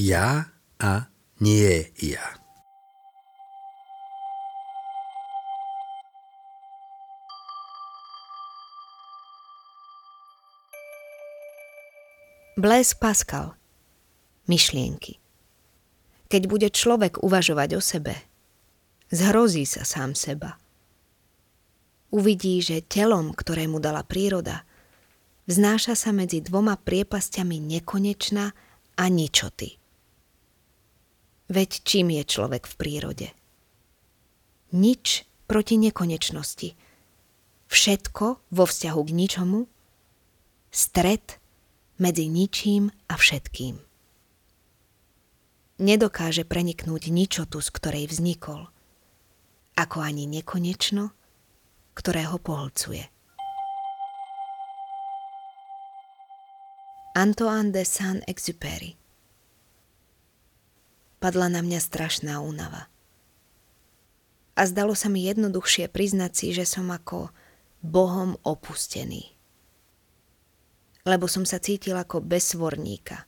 ja a nie ja. Blaise Pascal Myšlienky Keď bude človek uvažovať o sebe, zhrozí sa sám seba. Uvidí, že telom, ktoré mu dala príroda, vznáša sa medzi dvoma priepastiami nekonečná a ničoty. Veď čím je človek v prírode? Nič proti nekonečnosti. Všetko vo vzťahu k ničomu. Stred medzi ničím a všetkým. Nedokáže preniknúť ničotu, z ktorej vznikol, ako ani nekonečno, ktoré ho poholcuje. Antoine de Saint-Exupéry Padla na mňa strašná únava. A zdalo sa mi jednoduchšie priznať si, že som ako Bohom opustený lebo som sa cítil ako bezsvorníka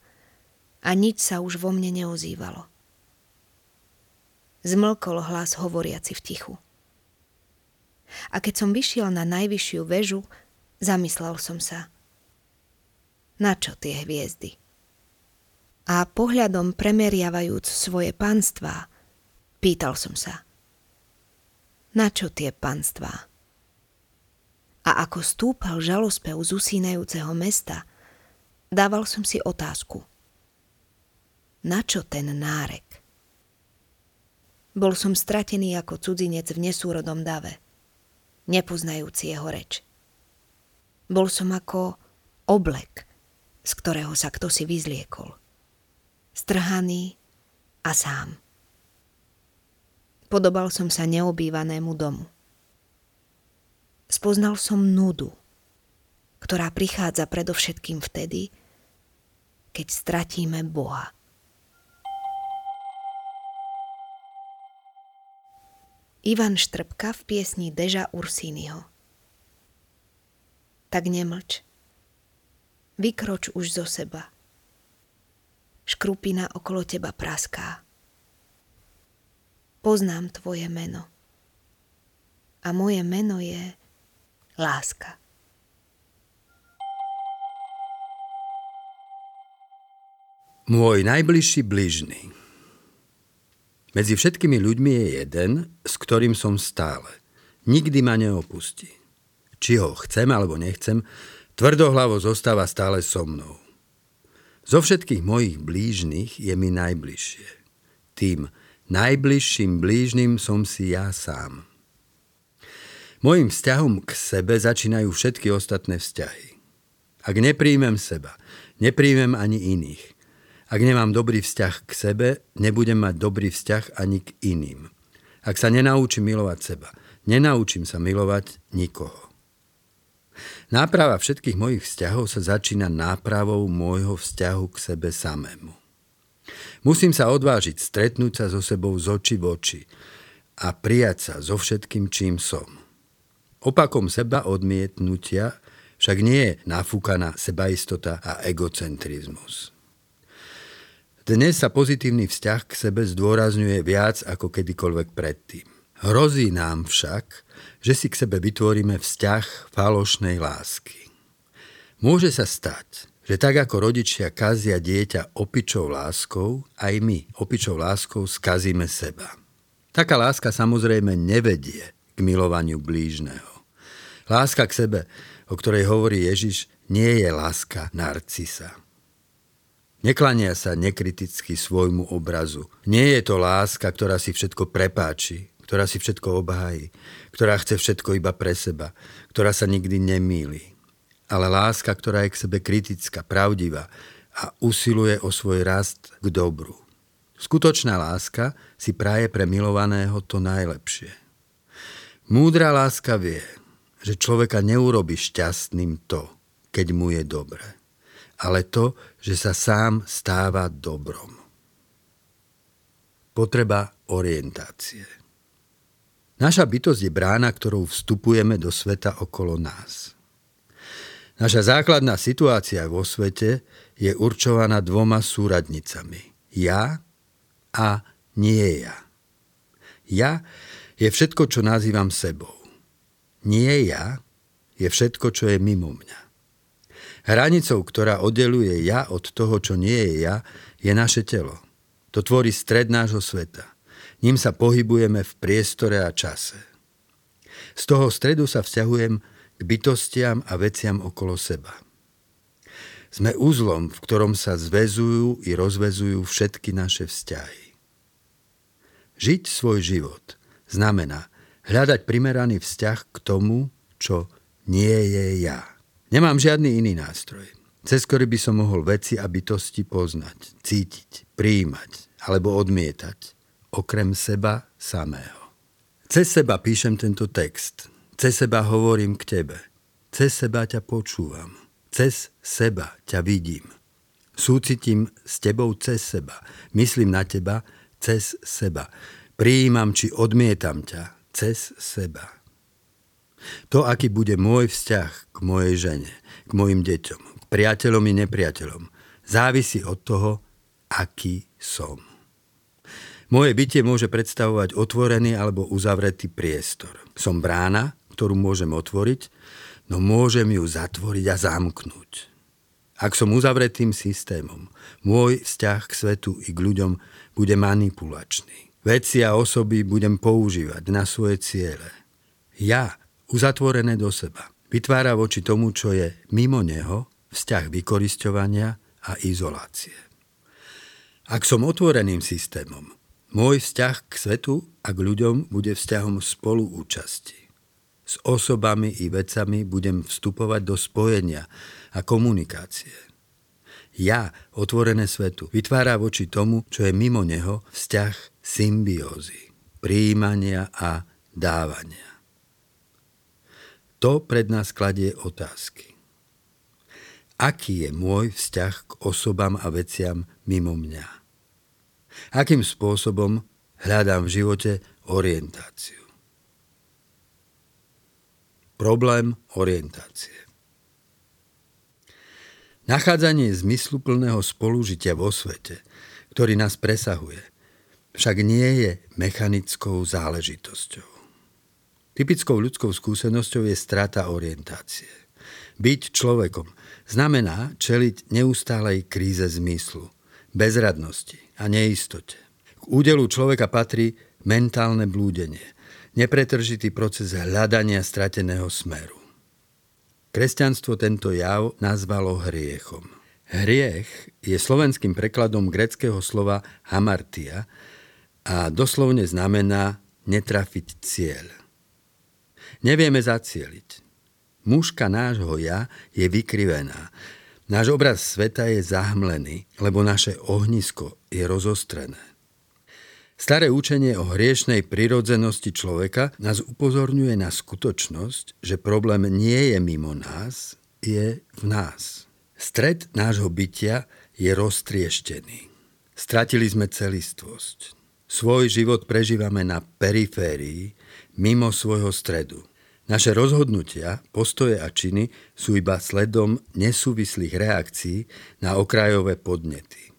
a nič sa už vo mne neozývalo. Zmlkol hlas hovoriaci v tichu. A keď som vyšiel na najvyššiu väžu, zamyslel som sa. Na čo tie hviezdy? A pohľadom premeriavajúc svoje panstvá, pýtal som sa. Na čo tie panstvá? a ako stúpal žalospev z usínajúceho mesta, dával som si otázku. Na čo ten nárek? Bol som stratený ako cudzinec v nesúrodom dave, nepoznajúci jeho reč. Bol som ako oblek, z ktorého sa kto si vyzliekol. Strhaný a sám. Podobal som sa neobývanému domu spoznal som nudu, ktorá prichádza predovšetkým vtedy, keď stratíme Boha. Ivan Štrbka v piesni Deža Ursínyho Tak nemlč. Vykroč už zo seba. Škrupina okolo teba praská. Poznám tvoje meno. A moje meno je láska. Môj najbližší bližný. Medzi všetkými ľuďmi je jeden, s ktorým som stále. Nikdy ma neopustí. Či ho chcem alebo nechcem, tvrdohlavo zostáva stále so mnou. Zo všetkých mojich blížnych je mi najbližšie. Tým najbližším blížnym som si ja sám. Mojim vzťahom k sebe začínajú všetky ostatné vzťahy. Ak nepríjmem seba, nepríjmem ani iných. Ak nemám dobrý vzťah k sebe, nebudem mať dobrý vzťah ani k iným. Ak sa nenaučím milovať seba, nenaučím sa milovať nikoho. Náprava všetkých mojich vzťahov sa začína nápravou môjho vzťahu k sebe samému. Musím sa odvážiť stretnúť sa so sebou z oči v oči a prijať sa so všetkým, čím som. Opakom seba odmietnutia však nie je nafúkaná sebaistota a egocentrizmus. Dnes sa pozitívny vzťah k sebe zdôrazňuje viac ako kedykoľvek predtým. Hrozí nám však, že si k sebe vytvoríme vzťah falošnej lásky. Môže sa stať, že tak ako rodičia kazia dieťa opičou láskou, aj my opičou láskou skazíme seba. Taká láska samozrejme nevedie k milovaniu blížneho. Láska k sebe, o ktorej hovorí Ježiš, nie je láska narcisa. Neklania sa nekriticky svojmu obrazu. Nie je to láska, ktorá si všetko prepáči, ktorá si všetko obhájí, ktorá chce všetko iba pre seba, ktorá sa nikdy nemýli. Ale láska, ktorá je k sebe kritická, pravdivá a usiluje o svoj rast k dobru. Skutočná láska si praje pre milovaného to najlepšie. Múdra láska vie, že človeka neurobi šťastným to, keď mu je dobre, ale to, že sa sám stáva dobrom. Potreba orientácie. Naša bytosť je brána, ktorou vstupujeme do sveta okolo nás. Naša základná situácia vo svete je určovaná dvoma súradnicami. ja a nie ja. Ja je všetko, čo nazývam sebou. Nie ja je všetko, čo je mimo mňa. Hranicou, ktorá oddeluje ja od toho, čo nie je ja, je naše telo. To tvorí stred nášho sveta. Ním sa pohybujeme v priestore a čase. Z toho stredu sa vzťahujem k bytostiam a veciam okolo seba. Sme úzlom, v ktorom sa zväzujú i rozvezujú všetky naše vzťahy. Žiť svoj život znamená hľadať primeraný vzťah k tomu, čo nie je ja. Nemám žiadny iný nástroj, cez ktorý by som mohol veci a bytosti poznať, cítiť, prijímať alebo odmietať, okrem seba samého. Cez seba píšem tento text, cez seba hovorím k tebe, cez seba ťa počúvam, cez seba ťa vidím. Súcitím s tebou cez seba, myslím na teba cez seba. Prijímam či odmietam ťa cez seba. To, aký bude môj vzťah k mojej žene, k mojim deťom, k priateľom i nepriateľom, závisí od toho, aký som. Moje bytie môže predstavovať otvorený alebo uzavretý priestor. Som brána, ktorú môžem otvoriť, no môžem ju zatvoriť a zamknúť. Ak som uzavretým systémom, môj vzťah k svetu i k ľuďom bude manipulačný. Veci a osoby budem používať na svoje ciele. Ja uzatvorené do seba. Vytvára voči tomu, čo je mimo neho, vzťah vykorisťovania a izolácie. Ak som otvoreným systémom, môj vzťah k svetu a k ľuďom bude vzťahom spoluúčasti. S osobami i vecami budem vstupovať do spojenia a komunikácie. Ja, otvorené svetu, vytvára voči tomu, čo je mimo neho, vzťah symbiózy, príjmania a dávania. To pred nás kladie otázky. Aký je môj vzťah k osobám a veciam mimo mňa? Akým spôsobom hľadám v živote orientáciu? Problém orientácie. Nachádzanie zmysluplného spolužitia vo svete, ktorý nás presahuje, však nie je mechanickou záležitosťou. Typickou ľudskou skúsenosťou je strata orientácie. Byť človekom znamená čeliť neustálej kríze zmyslu, bezradnosti a neistote. K údelu človeka patrí mentálne blúdenie, nepretržitý proces hľadania strateného smeru. Kresťanstvo tento jav nazvalo hriechom. Hriech je slovenským prekladom greckého slova hamartia a doslovne znamená netrafiť cieľ. Nevieme zacieliť. Mužka nášho ja je vykrivená. Náš obraz sveta je zahmlený, lebo naše ohnisko je rozostrené. Staré učenie o hriešnej prirodzenosti človeka nás upozorňuje na skutočnosť, že problém nie je mimo nás, je v nás. Stred nášho bytia je roztrieštený. Stratili sme celistvosť. Svoj život prežívame na periférii, mimo svojho stredu. Naše rozhodnutia, postoje a činy sú iba sledom nesúvislých reakcií na okrajové podnety.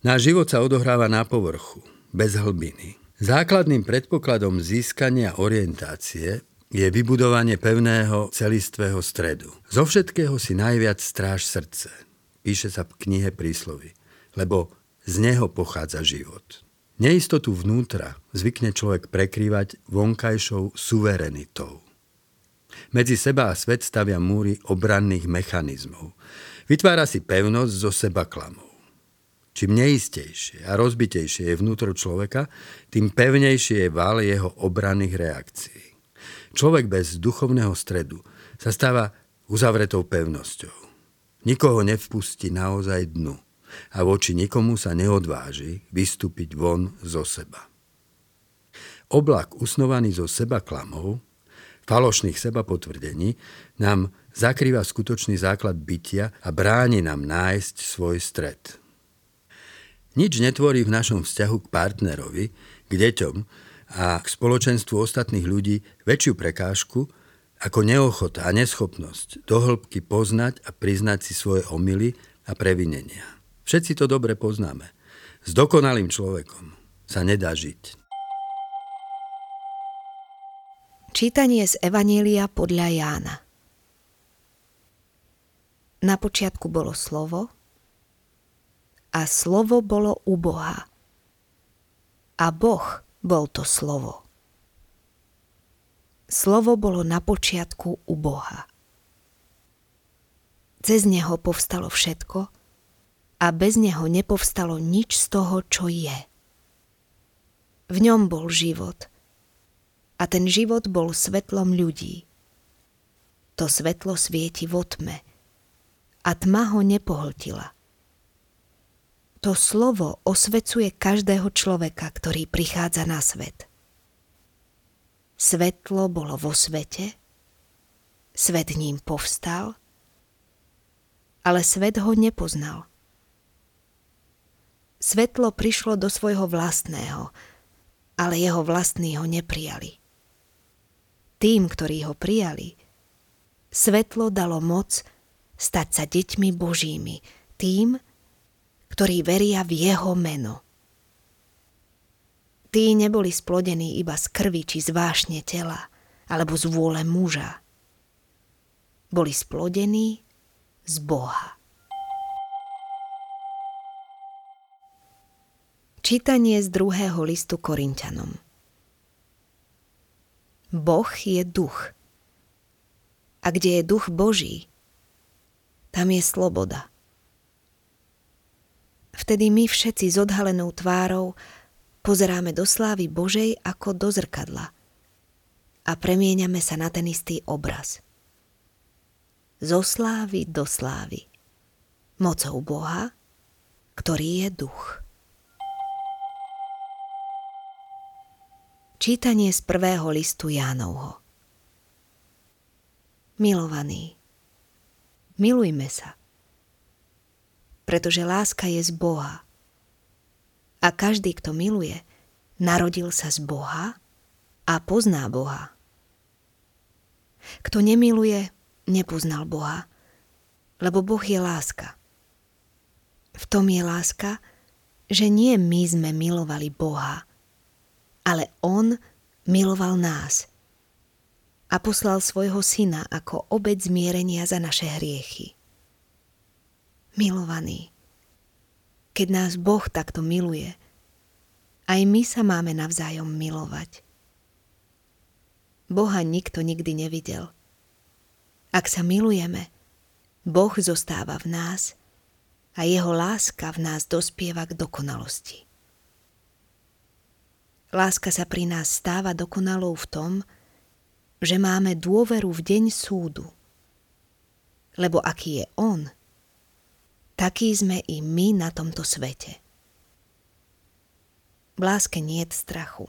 Náš život sa odohráva na povrchu, bez hlbiny. Základným predpokladom získania orientácie je vybudovanie pevného celistvého stredu. Zo všetkého si najviac stráž srdce, píše sa v knihe príslovy, lebo z neho pochádza život. Neistotu vnútra zvykne človek prekrývať vonkajšou suverenitou. Medzi seba a svet stavia múry obranných mechanizmov. Vytvára si pevnosť zo seba klamov. Čím neistejšie a rozbitejšie je vnútro človeka, tým pevnejšie je val jeho obranných reakcií. Človek bez duchovného stredu sa stáva uzavretou pevnosťou. Nikoho nevpustí naozaj dnu a voči nikomu sa neodváži vystúpiť von zo seba. Oblak usnovaný zo seba klamov, falošných seba potvrdení, nám zakrýva skutočný základ bytia a bráni nám nájsť svoj stred. Nič netvorí v našom vzťahu k partnerovi, k deťom a k spoločenstvu ostatných ľudí väčšiu prekážku ako neochota a neschopnosť dohlbky poznať a priznať si svoje omily a previnenia. Všetci to dobre poznáme. S dokonalým človekom sa nedá žiť. Čítanie z Evanília podľa Jána Na počiatku bolo slovo a slovo bolo u Boha. A Boh bol to slovo. Slovo bolo na počiatku u Boha. Cez neho povstalo všetko a bez neho nepovstalo nič z toho, čo je. V ňom bol život a ten život bol svetlom ľudí. To svetlo svieti vo tme a tma ho nepohltila. To slovo osvecuje každého človeka, ktorý prichádza na svet. Svetlo bolo vo svete, svet ním povstal, ale svet ho nepoznal. Svetlo prišlo do svojho vlastného, ale jeho vlastní ho neprijali. Tým, ktorí ho prijali, svetlo dalo moc stať sa deťmi Božími, tým, ktorí veria v jeho meno. Tí neboli splodení iba z krvi či z vášne tela, alebo z vôle muža. Boli splodení z Boha. Čítanie z druhého listu Korintianom Boh je duch. A kde je duch Boží, tam je sloboda. Vtedy my všetci s odhalenou tvárou Pozeráme do slávy Božej ako do zrkadla a premieňame sa na ten istý obraz. Zo slávy do slávy. Mocou Boha, ktorý je duch. Čítanie z prvého listu Jánovho Milovaný, milujme sa, pretože láska je z Boha a každý, kto miluje, narodil sa z Boha a pozná Boha. Kto nemiluje, nepoznal Boha, lebo Boh je láska. V tom je láska, že nie my sme milovali Boha, ale On miloval nás a poslal svojho syna ako obec zmierenia za naše hriechy. Milovaný, keď nás Boh takto miluje, aj my sa máme navzájom milovať. Boha nikto nikdy nevidel. Ak sa milujeme, Boh zostáva v nás a jeho láska v nás dospieva k dokonalosti. Láska sa pri nás stáva dokonalou v tom, že máme dôveru v deň súdu. Lebo aký je On, taký sme i my na tomto svete. V láske nie je strachu,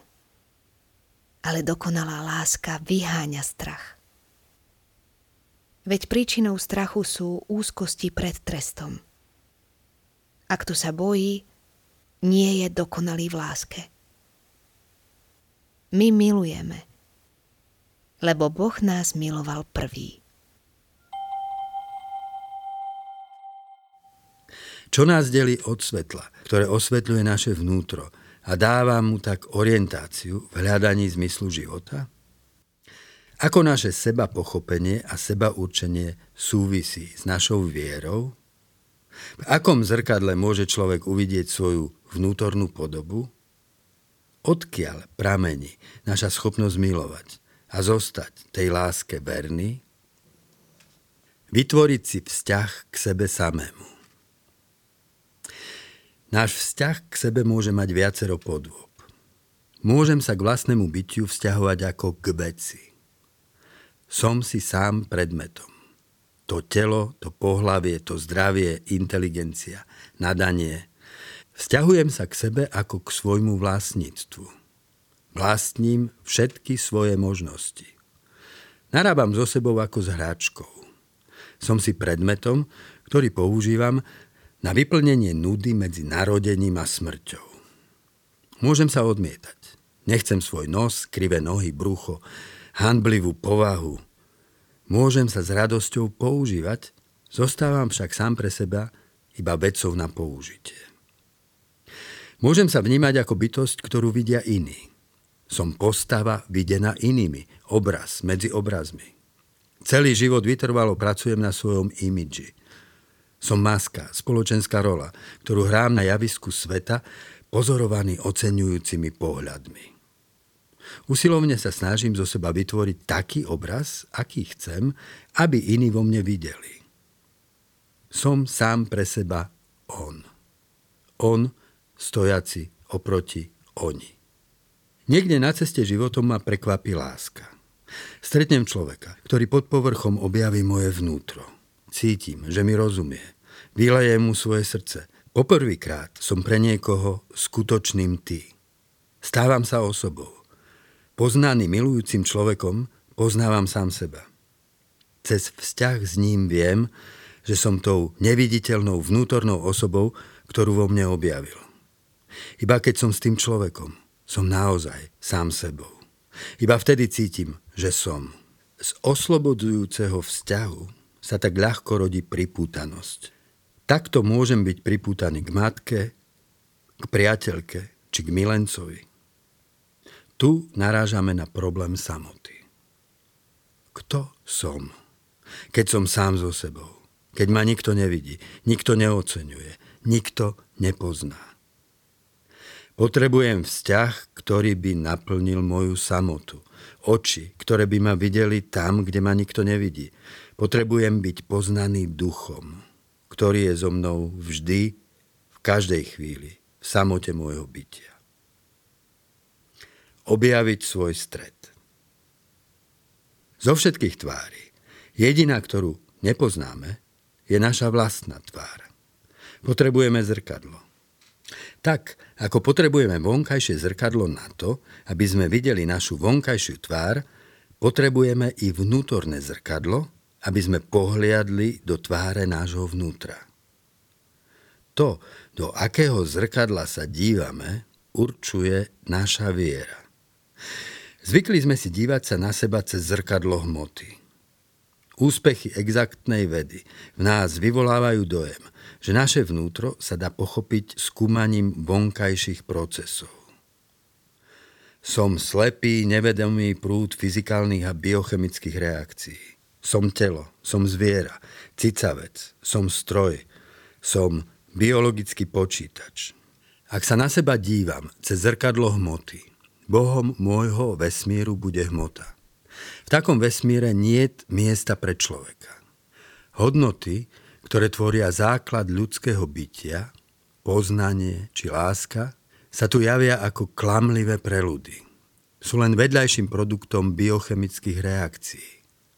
ale dokonalá láska vyháňa strach. Veď príčinou strachu sú úzkosti pred trestom. A kto sa bojí, nie je dokonalý v láske. My milujeme, lebo Boh nás miloval prvý. Čo nás delí od svetla, ktoré osvetľuje naše vnútro a dáva mu tak orientáciu v hľadaní zmyslu života? Ako naše seba pochopenie a seba určenie súvisí s našou vierou? V akom zrkadle môže človek uvidieť svoju vnútornú podobu? Odkiaľ pramení naša schopnosť milovať a zostať tej láske verný? Vytvoriť si vzťah k sebe samému. Náš vzťah k sebe môže mať viacero podôb. Môžem sa k vlastnému bytiu vzťahovať ako k veci. Som si sám predmetom. To telo, to pohlavie, to zdravie, inteligencia, nadanie. Vzťahujem sa k sebe ako k svojmu vlastníctvu. Vlastním všetky svoje možnosti. Narábam so sebou ako s hráčkou. Som si predmetom, ktorý používam na vyplnenie nudy medzi narodením a smrťou. Môžem sa odmietať. Nechcem svoj nos, krivé nohy, brucho, handblivú povahu. Môžem sa s radosťou používať, zostávam však sám pre seba iba vecou na použitie. Môžem sa vnímať ako bytosť, ktorú vidia iní. Som postava videná inými, obraz medzi obrazmi. Celý život vytrvalo pracujem na svojom imidži. Som maska, spoločenská rola, ktorú hrám na javisku sveta, pozorovaný oceňujúcimi pohľadmi. Usilovne sa snažím zo seba vytvoriť taký obraz, aký chcem, aby iní vo mne videli. Som sám pre seba on. On stojaci oproti oni. Niekde na ceste životom ma prekvapí láska. Stretnem človeka, ktorý pod povrchom objaví moje vnútro. Cítim, že mi rozumie. Vyleje mu svoje srdce. Poprvýkrát som pre niekoho skutočným ty. Stávam sa osobou. Poznaný milujúcim človekom poznávam sám seba. Cez vzťah s ním viem, že som tou neviditeľnou vnútornou osobou, ktorú vo mne objavil. Iba keď som s tým človekom, som naozaj sám sebou. Iba vtedy cítim, že som. Z oslobodzujúceho vzťahu sa tak ľahko rodí pripútanosť. Takto môžem byť pripútaný k matke, k priateľke či k milencovi. Tu narážame na problém samoty. Kto som? Keď som sám so sebou. Keď ma nikto nevidí, nikto neocenuje, nikto nepozná. Potrebujem vzťah, ktorý by naplnil moju samotu. Oči, ktoré by ma videli tam, kde ma nikto nevidí. Potrebujem byť poznaný duchom, ktorý je so mnou vždy, v každej chvíli, v samote môjho bytia. Objaviť svoj stred. Zo všetkých tvári, jediná, ktorú nepoznáme, je naša vlastná tvár. Potrebujeme zrkadlo. Tak, ako potrebujeme vonkajšie zrkadlo na to, aby sme videli našu vonkajšiu tvár, potrebujeme i vnútorné zrkadlo, aby sme pohliadli do tváre nášho vnútra. To, do akého zrkadla sa dívame, určuje naša viera. Zvykli sme si dívať sa na seba cez zrkadlo hmoty. Úspechy exaktnej vedy v nás vyvolávajú dojem – že naše vnútro sa dá pochopiť skúmaním vonkajších procesov. Som slepý, nevedomý prúd fyzikálnych a biochemických reakcií. Som telo, som zviera, cicavec, som stroj, som biologický počítač. Ak sa na seba dívam cez zrkadlo hmoty, Bohom môjho vesmíru bude hmota. V takom vesmíre nie je miesta pre človeka. Hodnoty, ktoré tvoria základ ľudského bytia, poznanie či láska, sa tu javia ako klamlivé preludy. Sú len vedľajším produktom biochemických reakcií.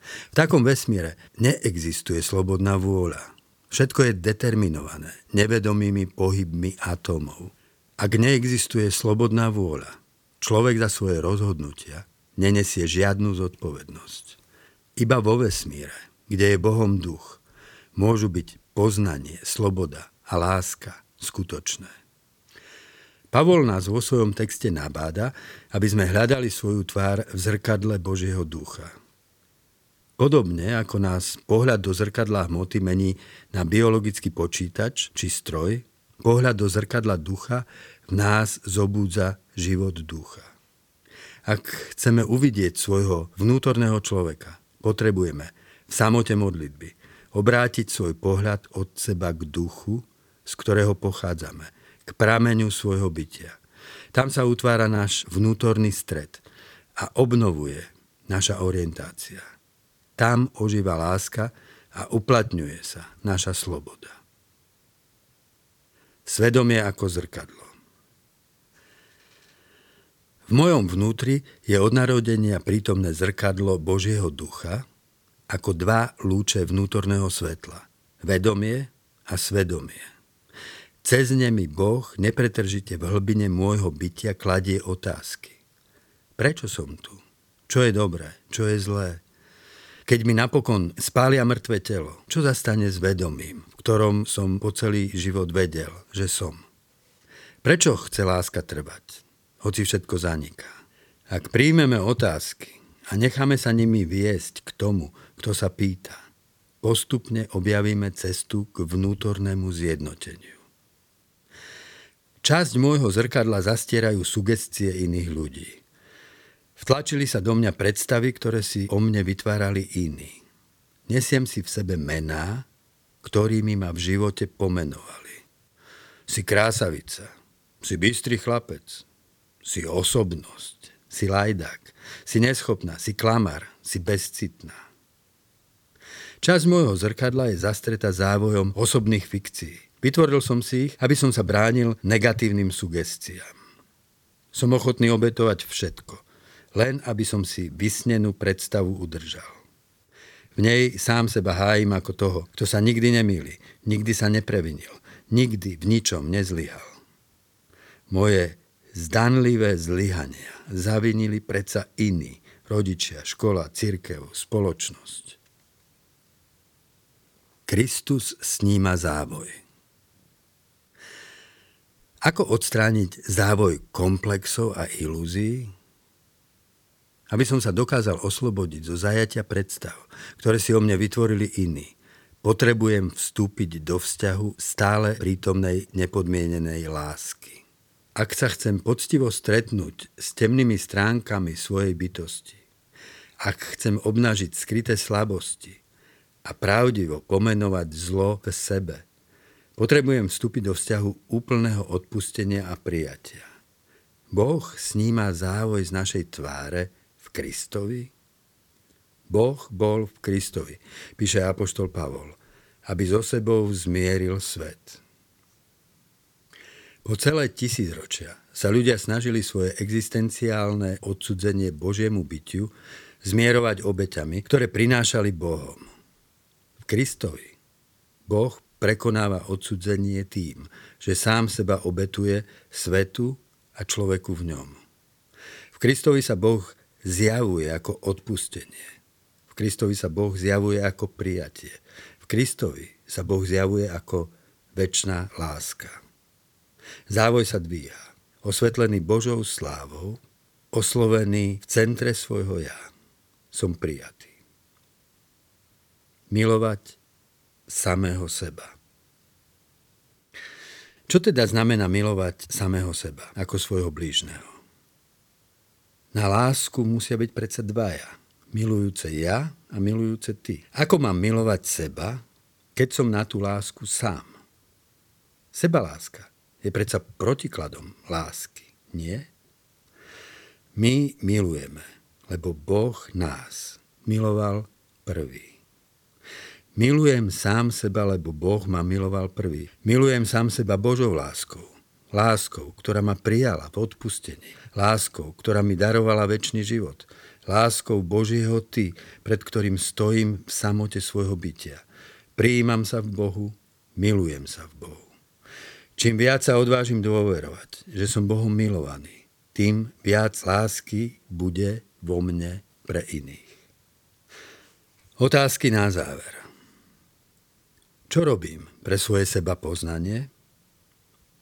V takom vesmíre neexistuje slobodná vôľa. Všetko je determinované nevedomými pohybmi atómov. Ak neexistuje slobodná vôľa, človek za svoje rozhodnutia nenesie žiadnu zodpovednosť. Iba vo vesmíre, kde je Bohom duch, môžu byť poznanie, sloboda a láska skutočné. Pavol nás vo svojom texte nabáda, aby sme hľadali svoju tvár v zrkadle Božieho ducha. Podobne ako nás pohľad do zrkadla hmoty mení na biologický počítač či stroj, pohľad do zrkadla ducha v nás zobúdza život ducha. Ak chceme uvidieť svojho vnútorného človeka, potrebujeme v samote modlitby obrátiť svoj pohľad od seba k duchu, z ktorého pochádzame, k prameňu svojho bytia. Tam sa utvára náš vnútorný stred a obnovuje naša orientácia. Tam ožíva láska a uplatňuje sa naša sloboda. Svedomie ako zrkadlo. V mojom vnútri je od narodenia prítomné zrkadlo Božieho ducha, ako dva lúče vnútorného svetla. Vedomie a svedomie. Cez ne mi Boh nepretržite v hlbine môjho bytia kladie otázky. Prečo som tu? Čo je dobré? Čo je zlé? Keď mi napokon spália mŕtve telo, čo zastane s vedomím, v ktorom som po celý život vedel, že som? Prečo chce láska trvať, hoci všetko zaniká? Ak príjmeme otázky, a necháme sa nimi viesť k tomu, kto sa pýta. Postupne objavíme cestu k vnútornému zjednoteniu. Časť môjho zrkadla zastierajú sugestie iných ľudí. Vtlačili sa do mňa predstavy, ktoré si o mne vytvárali iní. Nesiem si v sebe mená, ktorými ma v živote pomenovali. Si krásavica, si bystrý chlapec, si osobnosť, si lajdák, si neschopná, si klamar, si bezcitná. Časť môjho zrkadla je zastretá závojom osobných fikcií. Vytvoril som si ich, aby som sa bránil negatívnym sugestiám. Som ochotný obetovať všetko, len aby som si vysnenú predstavu udržal. V nej sám seba hájim ako toho, kto sa nikdy nemýli, nikdy sa neprevinil, nikdy v ničom nezlyhal. Moje zdanlivé zlyhania zavinili predsa iní, rodičia, škola, církev, spoločnosť. Kristus sníma závoj. Ako odstrániť závoj komplexov a ilúzií? Aby som sa dokázal oslobodiť zo zajatia predstav, ktoré si o mne vytvorili iní, potrebujem vstúpiť do vzťahu stále prítomnej nepodmienenej lásky. Ak sa chcem poctivo stretnúť s temnými stránkami svojej bytosti, ak chcem obnažiť skryté slabosti, a pravdivo pomenovať zlo v sebe, potrebujem vstúpiť do vzťahu úplného odpustenia a prijatia. Boh sníma závoj z našej tváre v Kristovi? Boh bol v Kristovi, píše Apoštol Pavol, aby so sebou zmieril svet. Po celé tisícročia sa ľudia snažili svoje existenciálne odsudzenie Božiemu bytiu zmierovať obeťami, ktoré prinášali Bohom. Kristovi Boh prekonáva odsudzenie tým, že sám seba obetuje svetu a človeku v ňom. V Kristovi sa Boh zjavuje ako odpustenie. V Kristovi sa Boh zjavuje ako prijatie. V Kristovi sa Boh zjavuje ako väčšiná láska. Závoj sa dvíha, osvetlený Božou slávou, oslovený v centre svojho ja. Som prijatý milovať samého seba. Čo teda znamená milovať samého seba ako svojho blížneho? Na lásku musia byť predsa dvaja. Milujúce ja a milujúce ty. Ako mám milovať seba, keď som na tú lásku sám? Sebaláska je predsa protikladom lásky, nie? My milujeme, lebo Boh nás miloval prvý. Milujem sám seba, lebo Boh ma miloval prvý. Milujem sám seba Božou láskou. Láskou, ktorá ma prijala v odpustení. Láskou, ktorá mi darovala väčší život. Láskou Božieho Ty, pred ktorým stojím v samote svojho bytia. Prijímam sa v Bohu, milujem sa v Bohu. Čím viac sa odvážim dôverovať, že som Bohom milovaný, tým viac lásky bude vo mne pre iných. Otázky na záver. Čo robím pre svoje seba poznanie?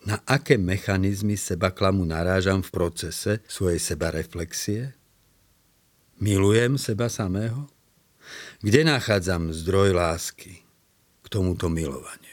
Na aké mechanizmy seba klamu narážam v procese svojej seba reflexie? Milujem seba samého? Kde nachádzam zdroj lásky k tomuto milovaniu?